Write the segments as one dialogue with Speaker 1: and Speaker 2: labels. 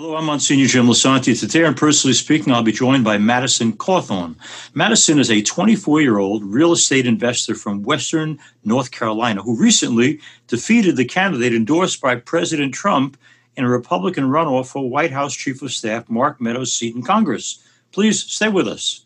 Speaker 1: Hello, I'm Monsignor Jim Lisante. Today, I'm personally speaking, I'll be joined by Madison Cawthorn. Madison is a 24 year old real estate investor from Western North Carolina who recently defeated the candidate endorsed by President Trump in a Republican runoff for White House Chief of Staff Mark Meadows' seat in Congress. Please stay with us.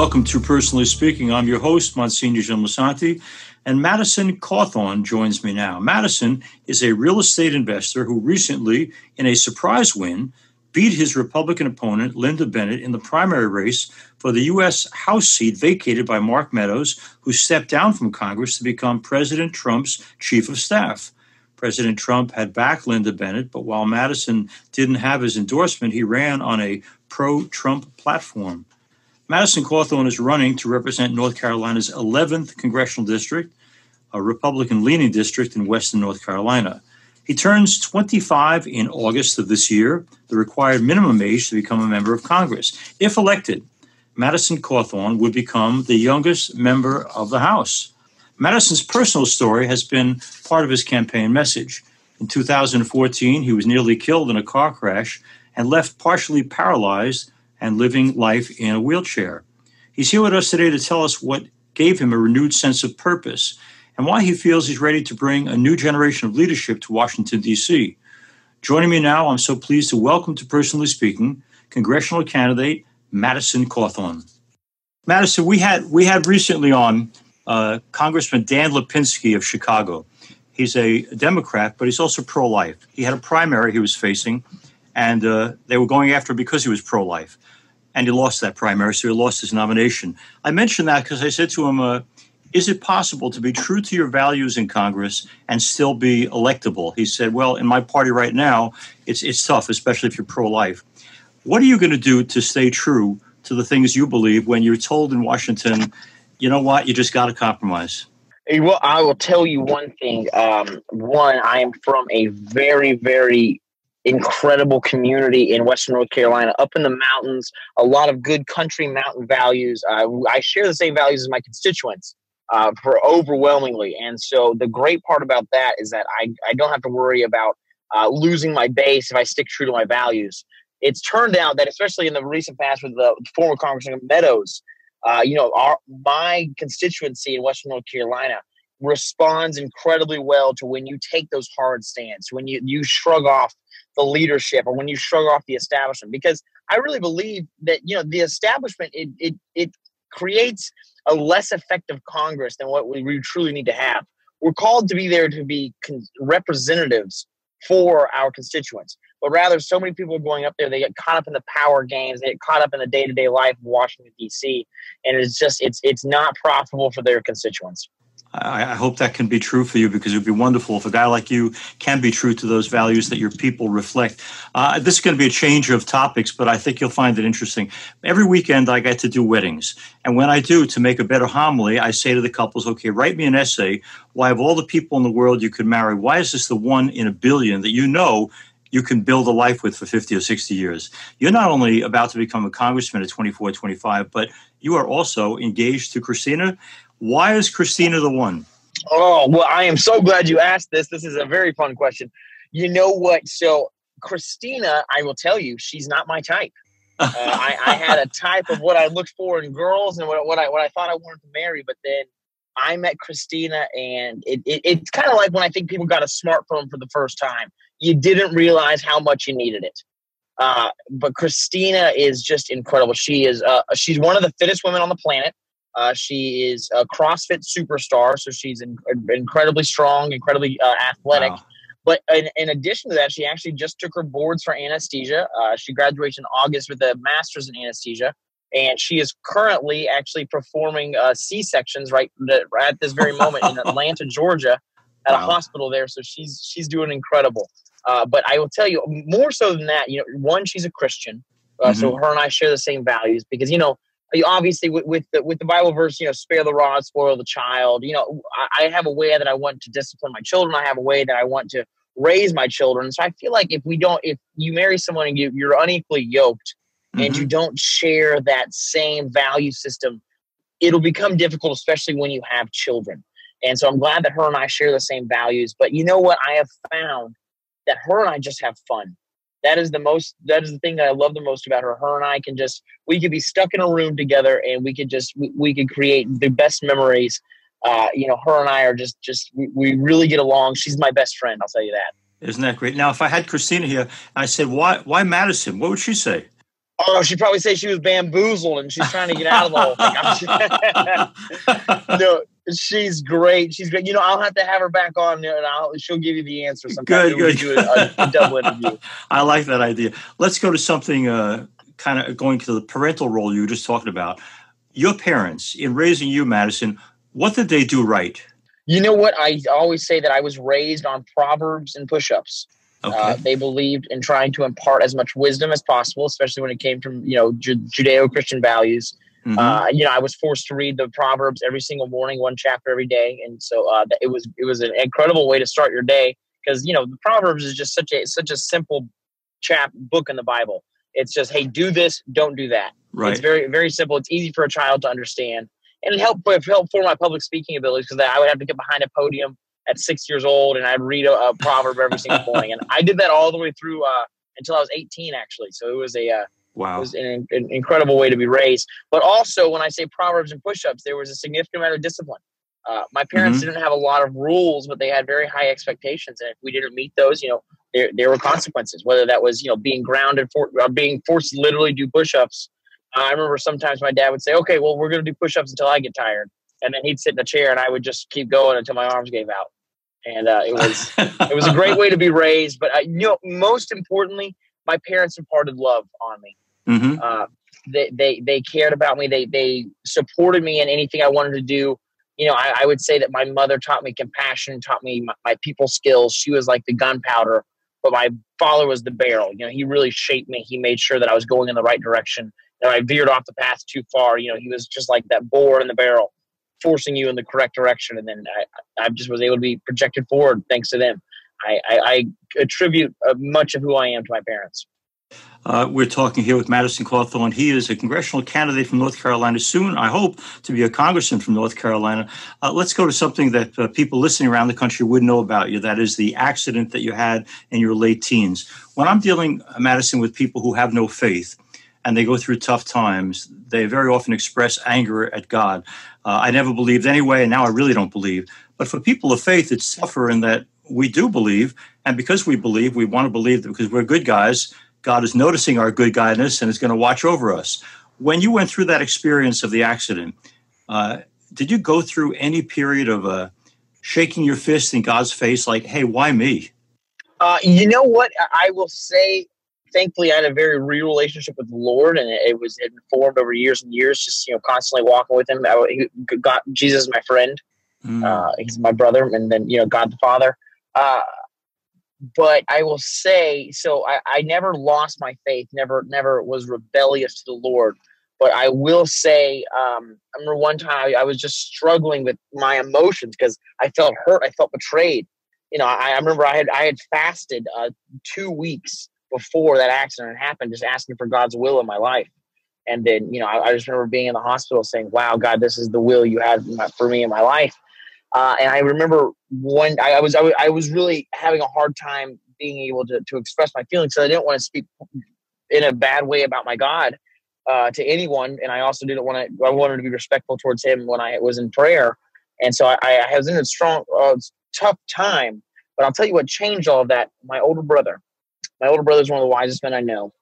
Speaker 1: Welcome to Personally Speaking. I'm your host, Monsignor Jim Lisante, and Madison Cawthorn joins me now. Madison is a real estate investor who recently, in a surprise win, beat his Republican opponent, Linda Bennett, in the primary race for the U.S. House seat vacated by Mark Meadows, who stepped down from Congress to become President Trump's chief of staff. President Trump had backed Linda Bennett, but while Madison didn't have his endorsement, he ran on a pro Trump platform. Madison Cawthorn is running to represent North Carolina's 11th congressional district, a Republican leaning district in Western North Carolina. He turns 25 in August of this year, the required minimum age to become a member of Congress. If elected, Madison Cawthorn would become the youngest member of the House. Madison's personal story has been part of his campaign message. In 2014, he was nearly killed in a car crash and left partially paralyzed and living life in a wheelchair. He's here with us today to tell us what gave him a renewed sense of purpose and why he feels he's ready to bring a new generation of leadership to Washington, D.C. Joining me now, I'm so pleased to welcome to Personally Speaking congressional candidate Madison Cawthorn. Madison, we had we had recently on uh, Congressman Dan Lipinski of Chicago. He's a Democrat, but he's also pro-life. He had a primary he was facing, and uh, they were going after him because he was pro-life and he lost that primary, so he lost his nomination. I mentioned that because I said to him, uh, "Is it possible to be true to your values in Congress and still be electable?" He said, "Well, in my party right now, it's it's tough, especially if you're pro-life. What are you going to do to stay true to the things you believe when you're told in Washington, you know what, you just got to compromise?"
Speaker 2: Well, I will tell you one thing. Um, one, I am from a very, very incredible community in Western North Carolina, up in the mountains, a lot of good country mountain values. Uh, I share the same values as my constituents uh, for overwhelmingly. And so the great part about that is that I, I don't have to worry about uh, losing my base if I stick true to my values. It's turned out that, especially in the recent past with the former Congressman Meadows, uh, you know, our my constituency in Western North Carolina responds incredibly well to when you take those hard stands, when you you shrug off the leadership or when you shrug off the establishment because i really believe that you know the establishment it it, it creates a less effective congress than what we truly need to have. We're called to be there to be con- representatives for our constituents but rather so many people are going up there they get caught up in the power games they get caught up in the day-to-day life of washington d.c and it's just it's it's not profitable for their constituents
Speaker 1: I, I, hope that can be true for you because it would be wonderful if a guy like you can be true to those values that your people reflect. Uh, this is going to be a change of topics, but I think you'll find it interesting. Every weekend, I get to do weddings. And when I do, to make a better homily, I say to the couples, okay, write me an essay. Why, of all the people in the world you could marry, why is this the one in a billion that you know you can build a life with for 50 or 60 years. You're not only about to become a congressman at 24, 25, but you are also engaged to Christina. Why is Christina the one?
Speaker 2: Oh, well, I am so glad you asked this. This is a very fun question. You know what? So, Christina, I will tell you, she's not my type. Uh, I, I, had a type of what I looked for in girls and what, what I what I thought I wanted to marry, but then I met Christina, and it, it it's kind of like when I think people got a smartphone for the first time. You didn't realize how much you needed it. Uh, but Christina is just incredible. She is uh, she's one of the fittest women on the planet. Uh, she is a CrossFit superstar, so she's in, incredibly strong, incredibly uh, athletic. Wow. But in, in, addition to that, she actually just took her boards for anesthesia. Uh, she graduated in August with a master's in anesthesia, and she is currently actually performing uh, C sections right at this very moment in Atlanta, Georgia, at wow. a hospital there. So she's she's doing incredible. Uh, but I will tell you more so than that. You know, one, she's a Christian, uh, mm-hmm. so her and I share the same values because you know, obviously with, with the with the Bible verse, you know, spare the rod, spoil the child. You know, I, I have a way that I want to discipline my children. I have a way that I want to raise my children. So I feel like if we don't, if you marry someone and you, you're unequally yoked, mm-hmm. and you mm-hmm. don't share that same value system, it'll become difficult, especially when you have children. And so I'm glad that her and I share the same values. But you know what? I have found that her and I just have fun. That is the most, that is the thing that I love the most about her. Her and I can just, we could be stuck in a room together and we could just, we, we could create the best memories. Uh, you know, her and I are just, just, we, we really get along. She's my best friend. I'll tell you that.
Speaker 1: Isn't that great? Now, if I had Christina here, I said, why, why Madison? What would she say?
Speaker 2: Oh, she'd probably say she was bamboozled and she's trying to get out of the whole thing. no, she's great. She's great. You know, I'll have to have her back on and I'll, she'll give you the answer sometime.
Speaker 1: Good, good. Do a, a, double interview. I like that idea. Let's go to something uh, kind of going to the parental role you were just talking about. Your parents, in raising you, Madison, what did they do right?
Speaker 2: You know what? I always say that I was raised on Proverbs and push ups. Okay. Uh, they believed in trying to impart as much wisdom as possible, especially when it came from you know Ju- Judeo-Christian values. Mm-hmm. Uh, you know, I was forced to read the Proverbs every single morning, one chapter every day, and so uh, it was it was an incredible way to start your day because you know the Proverbs is just such a such a simple chap book in the Bible. It's just hey, do this, don't do that. Right. It's very very simple. It's easy for a child to understand, and it helped it helped for my public speaking abilities because I would have to get behind a podium at six years old and I'd read a, a proverb every single morning. And I did that all the way through uh, until I was 18, actually. So it was a uh, wow, it was an, an, incredible way to be raised. But also, when I say proverbs and push-ups, there was a significant amount of discipline. Uh, my parents mm-hmm. didn't have a lot of rules, but they had very high expectations, and if we didn't meet those, you know, there, there were consequences. Whether that was you know being grounded for or being forced to literally do push-ups. Uh, I remember sometimes my dad would say, "Okay, well, we're going to do push-ups until I get tired," and then he'd sit in a chair, and I would just keep going until my arms gave out and uh, it was it was a great way to be raised. But I, you know, most importantly, my parents imparted love on me. Mm-hmm. Uh, they, they they cared about me. They they supported me in anything I wanted to do. You know, I, I would say that my mother taught me compassion, taught me my, my people skills. She was like the gunpowder, but my father was the barrel. You know, he really shaped me. He made sure that I was going in the right direction. And I veered off the path too far. You know, he was just like that bore in the barrel forcing you in the correct direction. And then I, I just was able to be projected forward thanks to them. I, I, I attribute uh, much of who I am to my parents.
Speaker 1: Uh, we're talking here with Madison Cawthorn. He is a congressional candidate from North Carolina, soon, I hope, to be a congressman from North Carolina. Uh, let's go to something that uh, people listening around the country would know about you that is the accident that you had in your late teens. When I'm dealing, Madison, with people who have no faith and they go through tough times, they very often express anger at God. Uh, I never believed anyway, and now I really don't believe. But for people of faith, it's tougher in that we do believe, and because we believe, we want to believe that because we're good guys, God is noticing our good guidance and is going to watch over us. When you went through that experience of the accident, uh, did you go through any period of uh, shaking your fist in God's face, like, "Hey, why me"?
Speaker 2: Uh, you know what? I will say thankfully I had a very real relationship with the Lord, and it, was informed over years and years. Just you know, constantly walking with Him. I, got Jesus, my friend. Mm. Uh, he's my brother, and then you know, God the Father. But I will say, so I, I never lost my faith. Never, never was rebellious to the Lord. But I will say, um, I remember one time I was just struggling with my emotions because I felt hurt. I felt betrayed. You know, I, I remember I had I had fasted uh, two weeks before that accident happened, just asking for God's will in my life. And then, you know, I, I just remember being in the hospital saying, wow, God, this is the will you had for me in my life. Uh, and I remember when I, I was, I, I was really having a hard time being able to, to express my feelings. So I didn't want to speak in a bad way about my God uh, to anyone. And I also didn't want to, I wanted to be respectful towards him when I was in prayer. And so I, I was in a strong, uh, tough time. But I'll tell you what changed all of that. My older brother, my older brother is one of the wisest men I know.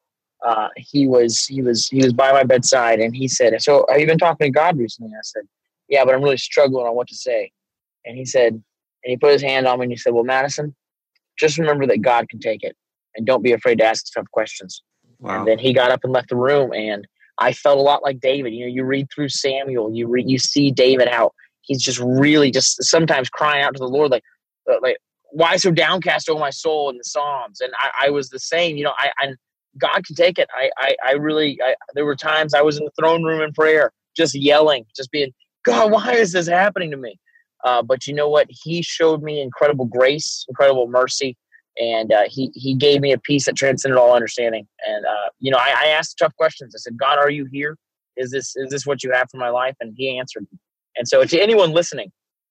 Speaker 2: Uh, he was he was he was by my bedside and he said, "So have you been talking to God recently?" I said, "Yeah, but I'm really struggling on what to say." And he said, and he put his hand on me and he said, "Well, Madison, just remember that God can take it, and don't be afraid to ask tough questions." Wow. And then he got up and left the room, and I felt a lot like David. You know, you read through Samuel, you read, you see David how he's just really just sometimes crying out to the Lord, like, uh, like why so downcast, oh my soul, in the Psalms. And I, I was the same. You know, I, I God can take it. I, I, I really, I, there were times I was in the throne room in prayer, just yelling, just being, God, why is this happening to me? Uh, but you know what? He showed me incredible grace, incredible mercy, and uh, he he gave me a peace that transcended all understanding. And uh, you know, I, I, asked tough questions. I said, God, are you here? Is this is this what you have for my life? And He answered. me. And so, to anyone listening,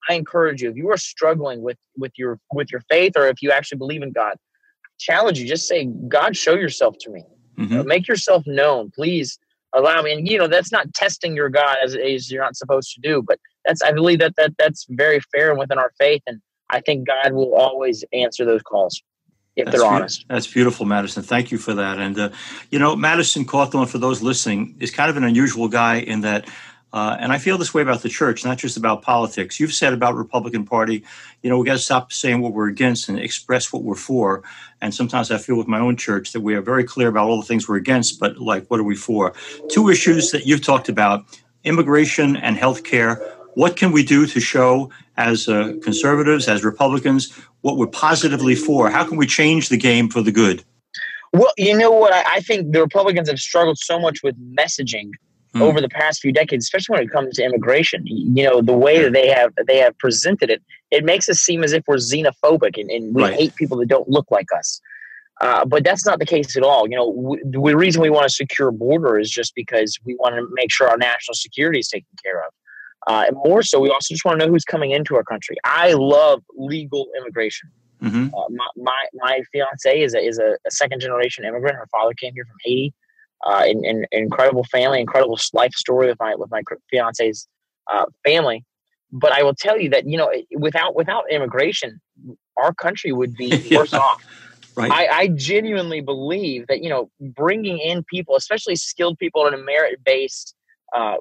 Speaker 2: I encourage you: if you are struggling with with your with your faith, or if you actually believe in God, challenge you. Just say, God, show yourself to me. Mm-hmm. make yourself known, please. Allow me, and you know that's not testing your God as, as you're not supposed to do, but that's I believe that that that's very fair and within our faith, and I think God will always answer those calls if that's they're honest.
Speaker 1: That's beautiful, Madison. Thank you for that. And uh, you know, Madison Cawthorn, for those listening, is kind of an unusual guy in that. Uh, and I feel this way about the church, not just about politics. You've said about Republican Party, you know, we got to stop saying what we're against and express what we're for. And sometimes I feel with my own church that we are very clear about all the things we're against, but like, what are we for? Two issues that you've talked about: immigration and health care what can we do to show as uh, conservatives, as Republicans, what we're positively for? How can we change the game for the good?
Speaker 2: Well, you know what? I, I think the Republicans have struggled so much with messaging mm. over the past few decades, especially when it comes to immigration. You know, the way that they have they have presented it, it makes us seem as if we're xenophobic and, and we right. hate people that don't look like us. Uh, but that's not the case at all. You know, we, the reason we want a secure border is just because we want to make sure our national security is taken care of. Uh, and more so, we also just want to know who's coming into our country. I love legal immigration. Mm-hmm. Uh, my, my, my fiance is a, is a, a, second generation immigrant. Her father came here from Haiti. Uh, in, in, incredible family, incredible life story with my with my fiance's uh, family. But I will tell you that you know without without immigration, our country would be yeah. worse off. Right. I, I genuinely believe that you know bringing in people, especially skilled people in a merit based uh,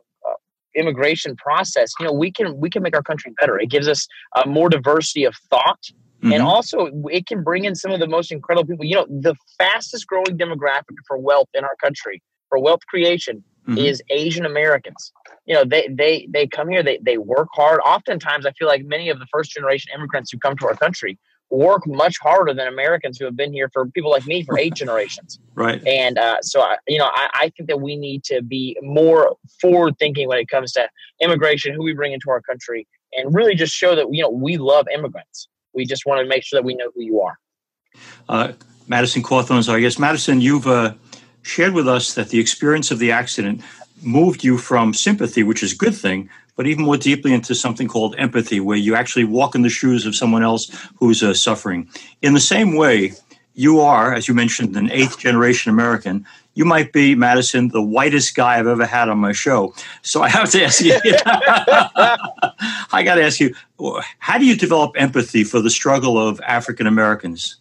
Speaker 2: immigration process, you know, we can we can make our country better. It gives us uh, more diversity of thought, mm-hmm. and also it can bring in some of the most incredible people. You know, the fastest growing demographic for wealth in our country for wealth creation mm-hmm. is Asian Americans. You know, they they they come here, they they work hard. Oftentimes, I feel like many of the first generation immigrants who come to our country work much harder than Americans who have been here for people like me for eight generations.
Speaker 1: Right.
Speaker 2: And uh, so, I, you know, I, I, think that we need to be more forward thinking when it comes to immigration, who we bring into our country, and really just show that, you know, we love immigrants. We just want to make sure that we know who you are.
Speaker 1: Uh, Madison Cawthorn's our guest. Madison, you've uh, shared with us that the experience of the accident moved you from sympathy, which is a good thing, but even more deeply into something called empathy, where you actually walk in the shoes of someone else who's uh, suffering. In the same way, you are, as you mentioned, an eighth generation American. You might be, Madison, the whitest guy I've ever had on my show. So I have to ask you, I got to ask you, how do you develop empathy for the struggle of African Americans?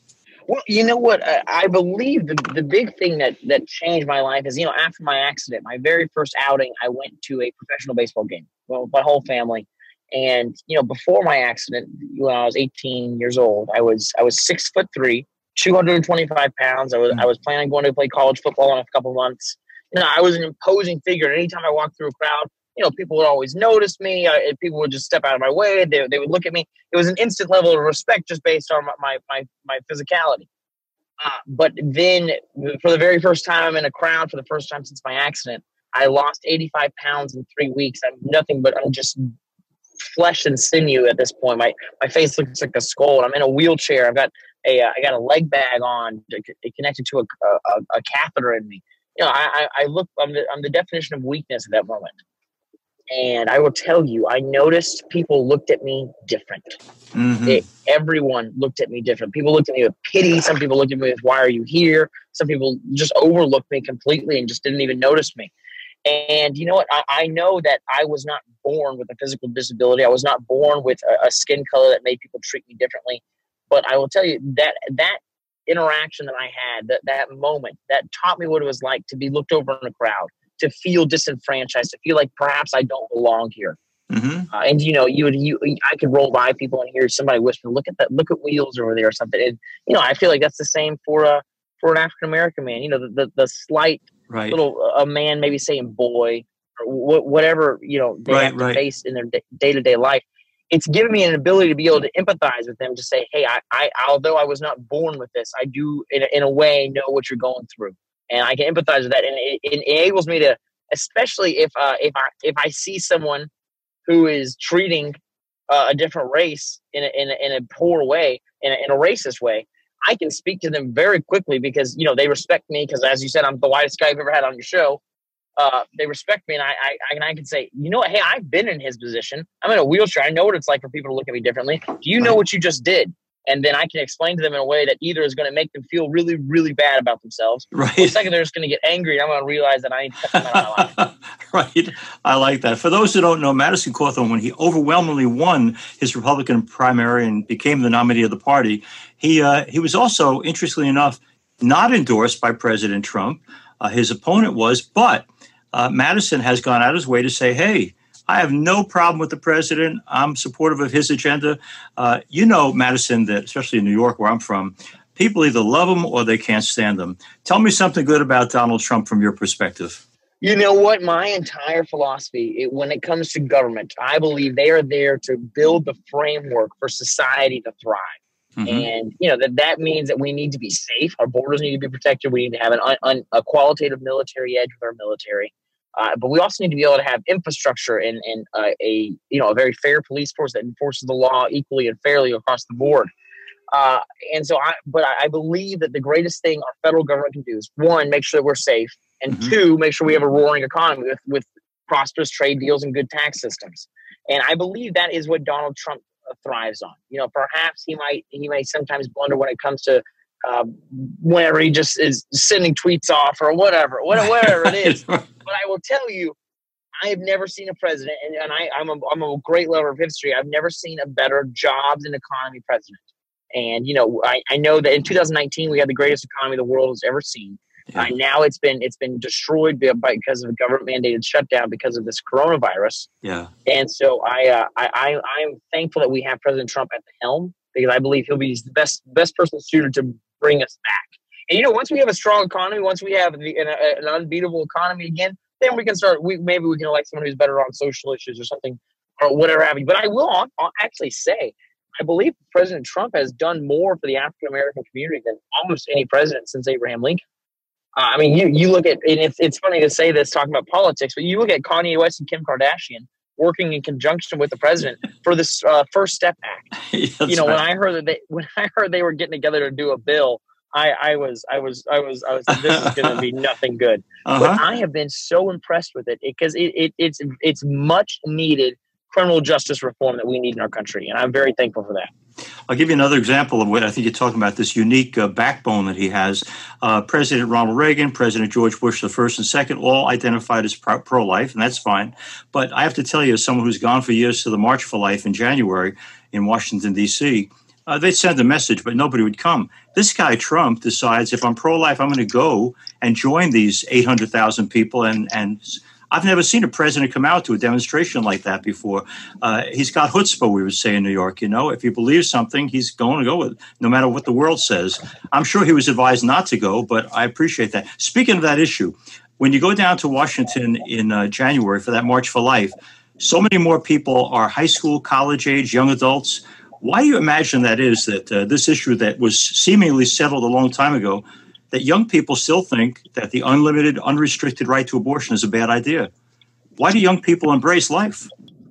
Speaker 2: Well, you know what? I believe the, the big thing that, that changed my life is, you know, after my accident, my very first outing, I went to a professional baseball game. Well, my whole family. And, you know, before my accident, when I was 18 years old, I was I was six foot three, 225 pounds. I was hmm. I was planning on going to play college football in a couple months. You know, I was an imposing figure. And anytime I walked through a crowd, you know, people would always notice me. Uh, people would just step out of my way. They, they would look at me. It was an instant level of respect just based on my, my, my, my physicality. Uh, but then for the very first time I'm in a crowd, for the first time since my accident, I lost 85 pounds in three weeks. I'm nothing but I'm just flesh and sinew at this point. My my face looks like a skull, I'm in a wheelchair. I've got a uh, I got a leg bag on connected to a, a, a catheter in me. You know, I, I look I'm the, I'm the definition of weakness at that moment. And I will tell you, I noticed people looked at me different. Mm-hmm. It, everyone looked at me different. People looked at me with pity. Some people looked at me with, why are you here? Some people just overlooked me completely and just didn't even notice me. And you know what? I, I know that I was not born with a physical disability. I was not born with a, a skin color that made people treat me differently. But I will tell you that that interaction that I had, that, that moment, that taught me what it was like to be looked over in a crowd to feel disenfranchised, to feel like perhaps I don't belong here. Mm-hmm. Uh, and you know, you would you I could roll by people and hear somebody whisper, "Look at that! Look at wheels over there," or something. And you know, I feel like that's the same for a for an African American man. You know, the, the, the slight right. little a man maybe saying boy or wh- whatever you know they right, have to right. face in their day to day life. it's given me an ability to be able to empathize with them to say, hey, I, I although I was not born with this, I do in a, in a way know what you're going through, and I can empathize with that, and it, it enables me to, especially if uh, if I if I see someone who is treating uh, a different race in a, in a, in a poor way, in a, in a racist way, I can speak to them very quickly because you know they respect me because as you said, I'm the whitest guy you've ever had on your show, uh, they respect me, and I, I, I, and I can say, you know what? Hey, I've been in his position. I'm in a wheelchair. I know what it's like for people to look at me differently. Do you know what you just did? And then I can explain to them in a way that either is going to make them feel really, really bad about themselves,
Speaker 1: right?
Speaker 2: Or second, they're just going to get angry. and I'm going to realize that I need to out of my life.
Speaker 1: right. I like that. For those who don't know, Madison Cawthorn, when he overwhelmingly won his Republican primary and became the nominee of the party, he uh, he was also, interestingly enough, not endorsed by President Trump. Uh, his opponent was, but uh, Madison has gone out of his way to say, hey, I have no problem with the president. I'm supportive of his agenda. Uh, you know, Madison, that especially in New York, where I'm from, people either love him or they can't stand them. Tell me something good about Donald Trump from your perspective.
Speaker 2: You know what? My entire philosophy, it, when it comes to government, I believe they are there to build the framework for society to thrive. Mm-hmm. And you know that that means that we need to be safe. Our borders need to be protected. We need to have an un, un, a qualitative military edge with our military. Uh, but we also need to be able to have infrastructure and, and uh, a you know a very fair police force that enforces the law equally and fairly across the board. Uh, and so, I but I, believe that the greatest thing our federal government can do is one, make sure that we're safe, and mm-hmm. two, make sure we have a roaring economy with with prosperous trade deals and good tax systems. And I believe that is what Donald Trump uh, thrives on. You know, perhaps he might he may sometimes blunder when it comes to uh, whenever he just is sending tweets off or whatever, whatever it is. but I will tell you, I have never seen a president, and, and I, am a, I'm a great lover of history. I've never seen a better jobs and economy president. And you know, I, I know that in 2019 we had the greatest economy the world has ever seen. Yeah. Uh, now it's been it's been destroyed by, because of a government mandated shutdown because of this coronavirus.
Speaker 1: Yeah.
Speaker 2: And so I, uh, I I I'm thankful that we have President Trump at the helm because I believe he'll be the best best person suited to bring us back. And you know, once we have a strong economy, once we have the, an, an unbeatable economy again, then we can start. We maybe we can elect someone who's better on social issues or something or whatever have you. But I will I'll actually say, I believe President Trump has done more for the African American community than almost any president since Abraham Lincoln. Uh, I mean, you you look at and it's it's funny to say this talking about politics, but you look at Kanye West and Kim Kardashian working in conjunction with the president for this uh, First Step Act. you know, right. when I heard that they when I heard they were getting together to do a bill, I, I was I was I was I was this is going to be nothing good. Uh-huh. But I have been so impressed with it because it, it it's it's much needed criminal justice reform that we need in our country, and I'm very thankful for that.
Speaker 1: I'll give you another example of what I think you're talking about this unique uh, backbone that he has. Uh, President Ronald Reagan, President George Bush, the first and second, all identified as pro life, and that's fine. But I have to tell you, as someone who's gone for years to the March for Life in January in Washington, D.C., uh, they'd send a message, but nobody would come. This guy, Trump, decides if I'm pro life, I'm going to go and join these 800,000 people and, and I've never seen a president come out to a demonstration like that before. Uh, he's got chutzpah, we would say in New York. You know, if he believes something, he's going to go with it, no matter what the world says. I'm sure he was advised not to go, but I appreciate that. Speaking of that issue, when you go down to Washington in uh, January for that March for Life, so many more people are high school, college age, young adults. Why do you imagine that is that uh, this issue that was seemingly settled a long time ago that young people still think that the unlimited, unrestricted right to abortion is a bad idea. Why do young people embrace life?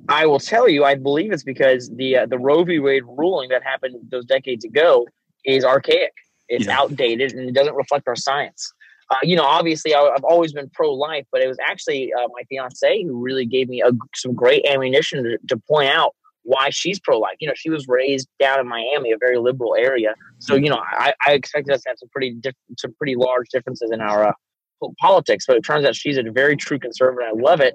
Speaker 2: I will tell you, I believe it's because the uh, the Roe v. Wade ruling that happened those decades ago is archaic. It's yeah. outdated and it doesn't reflect our science. Uh, you know, obviously, I, have always been pro life, but it was actually uh, my fiance who really gave me a, some great ammunition to, to point out why she's pro life. You know, she was raised down in Miami, a very liberal area. So, you know, I, I expected us to have some pretty diff- some pretty large differences in our uh, politics, but it turns out she's a very true conservative. I love it.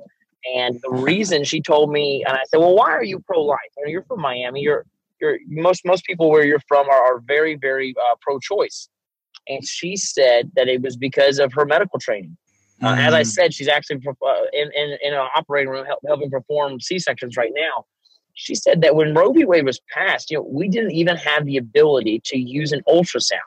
Speaker 2: And the reason she told me, and I said, "Well, why are you pro life? I mean, you're from Miami. You're you're most most people where you're from are, are very very uh, pro choice." And she said that it was because of her medical training. Uh, mm-hmm. As I mm. said, she's actually uh, in, in, in an operating room help, helping perform C sections right now she said that when Roe v. Wade was passed, you know, we didn't even have the ability to use an ultrasound.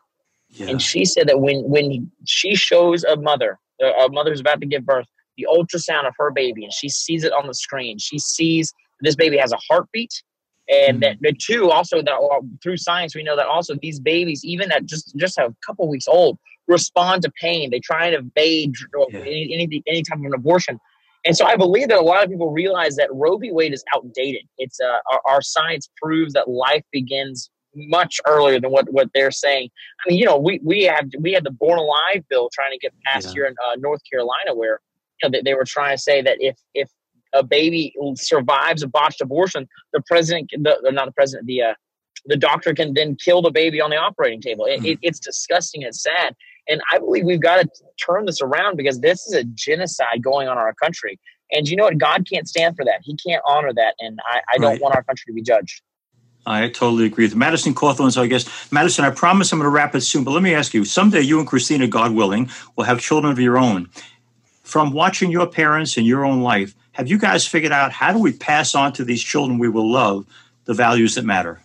Speaker 2: Yeah. And she said that when when she shows a mother, a mother who's about to give birth, the ultrasound of her baby, and she sees it on the screen, she sees this baby has a heartbeat, and mm-hmm. that the two also that uh, through science we know that also these babies even at just just a couple weeks old respond to pain they try to evade yeah. any, any, any type of an abortion and so i believe that a lot of people realize that roe v wade is outdated it's uh, our, our science proves that life begins much earlier than what, what they're saying. I mean, you know, we, we have we had the Born Alive bill trying to get passed yeah. here in uh, North Carolina, where you know they, they were trying to say that if if a baby survives a botched abortion, the president, the, not the president, the uh, the doctor can then kill the baby on the operating table. It, it, it's disgusting. It's sad. And I believe we've got to turn this around because this is a genocide going on in our country. And you know what? God can't stand for that. He can't honor that. And I, I don't want our country to be judged.
Speaker 1: I totally agree with Madison Cawthorn. So I guess, Madison, I promise I'm going to wrap it soon, but let me ask you someday you and Christina, God willing, will have children of your own. From watching your parents and your own life, have you guys figured out how do we pass on to these children we will love the values that matter?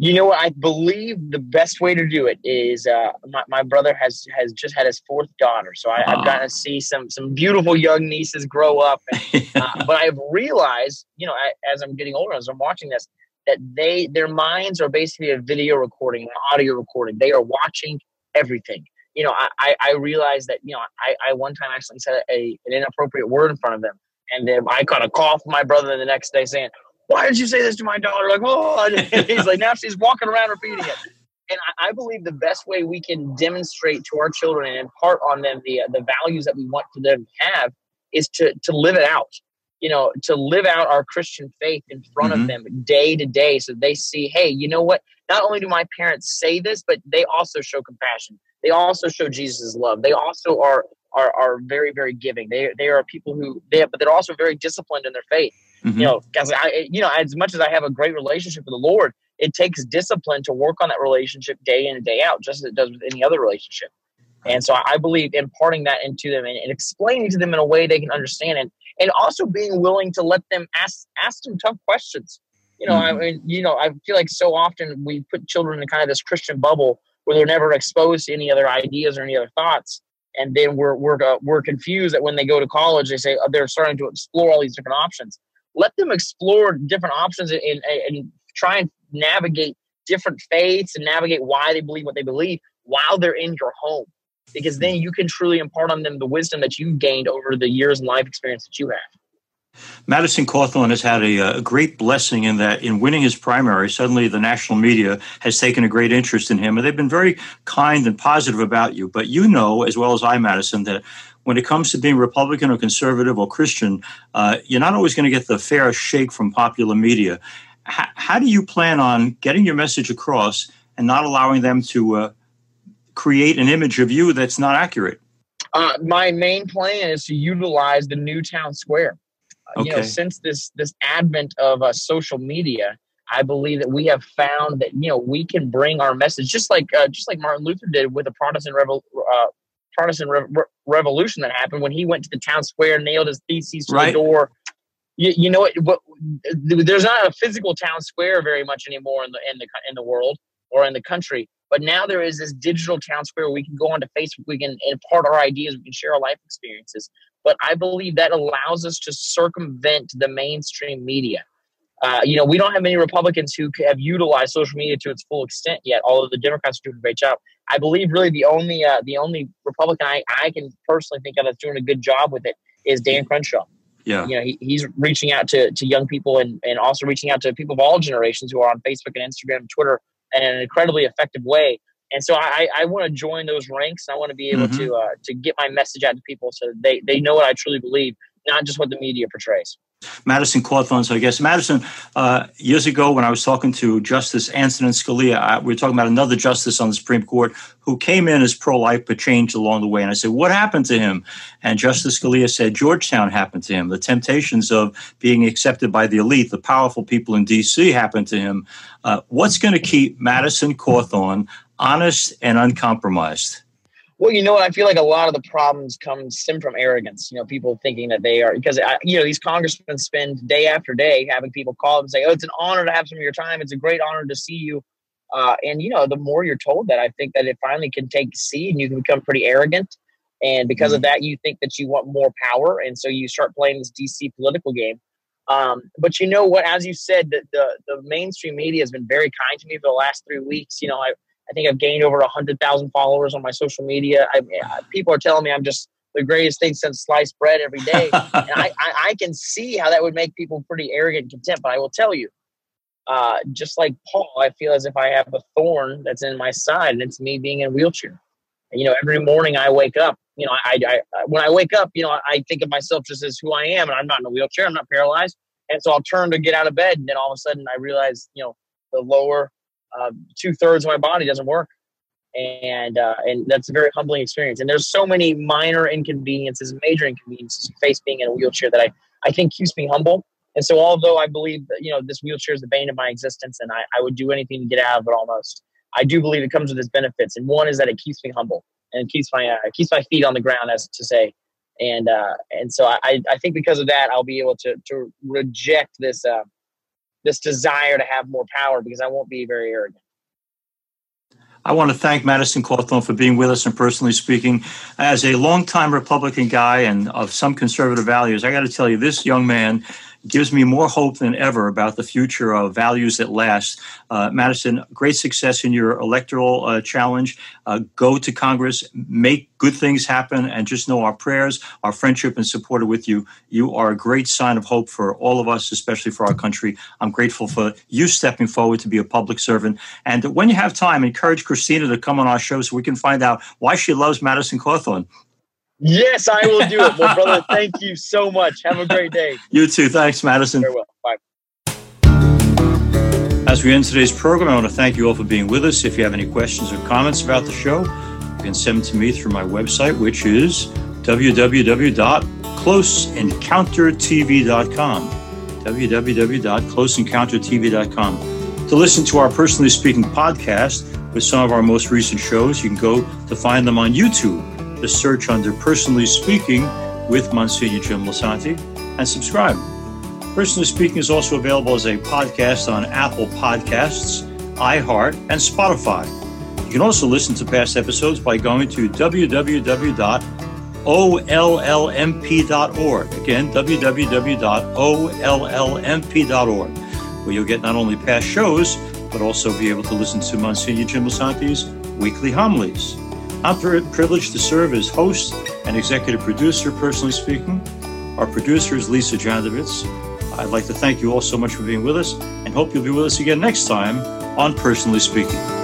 Speaker 2: You know what? I believe the best way to do it is uh, my, my brother has has just had his fourth daughter, so I, have gotten to see some some beautiful young nieces grow up. And, uh, but I've realized, you know, as I'm getting older, as I'm watching this, that they their minds are basically a video recording, an audio recording. They are watching everything. You know, I I realized that you know I I one time actually said a an inappropriate word in front of them, and then I got a call from my brother the next day saying, "Why did you say this to my daughter?" Like, oh, he's like, now she's walking around repeating it. And I, I, believe the best way we can demonstrate to our children and impart on them the the values that we want for them to have is to to live it out. You know, to live out our Christian faith in front mm-hmm. of them day to day, so they see, hey, you know what? Not only do my parents say this, but they also show compassion. They also show Jesus' love. They also are are, are very very giving. They they are people who they have, but they're also very disciplined in their faith. Mm-hmm. You know, because I you know as much as I have a great relationship with the Lord, it takes discipline to work on that relationship day in and day out, just as it does with any other relationship. And so I believe imparting that into them and, and explaining to them in a way they can understand and and also being willing to let them ask ask them tough questions. You know, mm-hmm. I mean, you know, I feel like so often we put children in kind of this Christian bubble where they're never exposed to any other ideas or any other thoughts and then we're we're uh, we're confused that when they go to college, they say oh, they're starting to explore all these different options. Let them explore different options and, and, and try and navigate different faiths and navigate why they believe what they believe while they're in your home, because then you can truly impart on them the wisdom that you've gained over the years and life experience that you have.
Speaker 1: Madison Cawthorn has had a, a, great blessing in that in winning his primary, suddenly the national media has taken a great interest in him, and they've been very kind and positive about you. But you know, as well as I, Madison, that when it comes to being Republican or conservative or Christian, uh, you're not always going to get the fair shake from popular media. H- how do you plan on getting your message across and not allowing them to uh, create an image of you that's not accurate?
Speaker 2: Uh, my main plan is to utilize the new town square. Okay. You know, since this this advent of uh, social media, I believe that we have found that you know we can bring our message just like uh, just like Martin Luther did with the Protestant Revol- uh, Protestant Re- Re- Revolution that happened when he went to the town square, nailed his theses to right. the door. You, you know what, There's not a physical town square very much anymore in the in the in the world or in the country. But now there is this digital town square. where We can go onto Facebook. We can impart our ideas. We can share our life experiences. But I believe that allows us to circumvent the mainstream media. Uh, you know, we don't have many Republicans who have utilized social media to its full extent yet. Although the Democrats are doing a great job, I believe really the only uh, the only Republican I, I can personally think of that's doing a good job with it is Dan Crenshaw.
Speaker 1: Yeah,
Speaker 2: you know, he, he's reaching out to, to young people and, and also reaching out to people of all generations who are on Facebook and Instagram, and Twitter, in an incredibly effective way. And so I, I want to join those ranks. I want to be able mm-hmm. to uh, to get my message out to people so they, they know what I truly believe, not just what the media portrays.
Speaker 1: Madison Cawthorn. So I guess Madison, uh, years ago when I was talking to Justice Antonin Scalia, I, we were talking about another justice on the Supreme Court who came in as pro-life but changed along the way. And I said, "What happened to him?" And Justice Scalia said, "Georgetown happened to him. The temptations of being accepted by the elite, the powerful people in D.C. happened to him. Uh, what's going to keep Madison Cawthorn honest and uncompromised?"
Speaker 2: Well, you know what? I feel like a lot of the problems come stem from arrogance. You know, people thinking that they are because I, you know these congressmen spend day after day having people call them and say, "Oh, it's an honor to have some of your time. It's a great honor to see you." Uh, and you know, the more you're told that, I think that it finally can take seed, and you can become pretty arrogant. And because mm-hmm. of that, you think that you want more power, and so you start playing this DC political game. Um, but you know what? As you said, the, the, the mainstream media has been very kind to me for the last three weeks. You know, I I think I've gained over hundred thousand followers on my social media. I, people are telling me I'm just the greatest thing since sliced bread every day, and I, I, I can see how that would make people pretty arrogant and content. But I will tell you, uh, just like Paul, I feel as if I have a thorn that's in my side, and it's me being in a wheelchair. And, you know, every morning I wake up. You know, I, I, I when I wake up, you know, I think of myself just as who I am, and I'm not in a wheelchair. I'm not paralyzed, and so I'll turn to get out of bed, and then all of a sudden I realize, you know, the lower uh, two thirds of my body doesn't work, and uh, and that's a very humbling experience. And there's so many minor inconveniences, major inconveniences face being in a wheelchair that I I think keeps me humble and so, although I believe that, you know, this wheelchair is the bane of my existence and I, I would do anything to get out of it almost, I do believe it comes with its benefits. And one is that it keeps me humble and keeps my, uh, keeps my feet on the ground, as to say. And, uh, and so I, I think because of that, I'll be able to, to reject this, uh, this desire to have more power because I won't be very arrogant.
Speaker 1: I want to thank Madison Cawthorn for being with us and personally speaking. As a longtime Republican guy and of some conservative values, I got to tell you, this young man gives me more hope than ever about the future of values that last. Uh, Madison, great success in your electoral uh, challenge. Uh, go to Congress, make good things happen, and just know our prayers, our friendship, and support are with you. You are a great sign of hope for all of us, especially for our country. I'm grateful for you stepping forward to be a public servant. And when you have time, encourage Christina to come on our show so we can find out why she loves Madison Cawthorn.
Speaker 2: Yes, I will do it. Well, brother, thank you so much. Have a great day.
Speaker 1: You too. Thanks, Madison.
Speaker 2: Very well. Bye.
Speaker 1: As we end today's program, I want to thank you all for being with us. If you have any questions or comments about the show, you can send them to me through my website, which is www.closeencountertv.com. www.closeencountertv.com. To listen to our personally speaking podcast with some of our most recent shows, you can go to find them on YouTube the search under Personally Speaking with Monsignor Jim Lisante and subscribe. Personally Speaking is also available as a podcast on Apple Podcasts, iHeart, and Spotify. You can also listen to past episodes by going to www.ollmp.org. Again, www.ollmp.org, where you'll get not only past shows, but also be able to listen to Monsignor Jim Lisante's weekly homilies. I'm privileged to serve as host and executive producer, personally speaking. Our producer is Lisa Jandovitz. I'd like to thank you all so much for being with us and hope you'll be with us again next time on Personally Speaking.